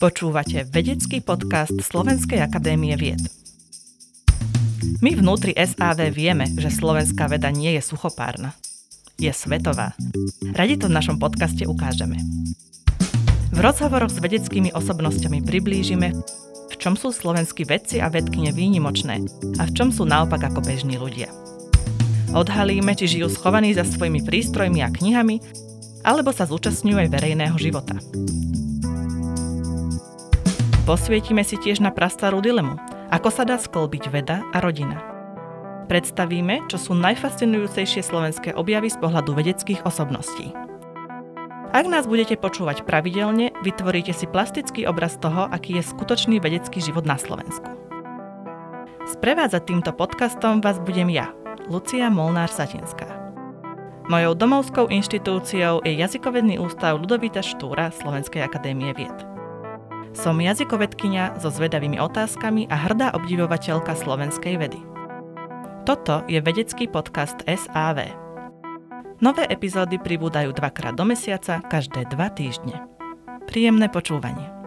Počúvate vedecký podcast Slovenskej akadémie vied. My vnútri SAV vieme, že slovenská veda nie je suchopárna. Je svetová. Radi to v našom podcaste ukážeme. V rozhovoroch s vedeckými osobnosťami priblížime, v čom sú slovenskí vedci a vedkyne výnimočné a v čom sú naopak ako bežní ľudia. Odhalíme, či žijú schovaní za svojimi prístrojmi a knihami, alebo sa zúčastňujú aj verejného života. Posvietime si tiež na prastarú dilemu, ako sa dá skolbiť veda a rodina. Predstavíme, čo sú najfascinujúcejšie slovenské objavy z pohľadu vedeckých osobností. Ak nás budete počúvať pravidelne, vytvoríte si plastický obraz toho, aký je skutočný vedecký život na Slovensku. Sprevádzať týmto podcastom vás budem ja, Lucia Molnár-Satinská. Mojou domovskou inštitúciou je Jazykovedný ústav Ludovita Štúra Slovenskej akadémie vied. Som jazykovedkynia so zvedavými otázkami a hrdá obdivovateľka slovenskej vedy. Toto je vedecký podcast SAV. Nové epizódy pribúdajú dvakrát do mesiaca, každé dva týždne. Príjemné počúvanie.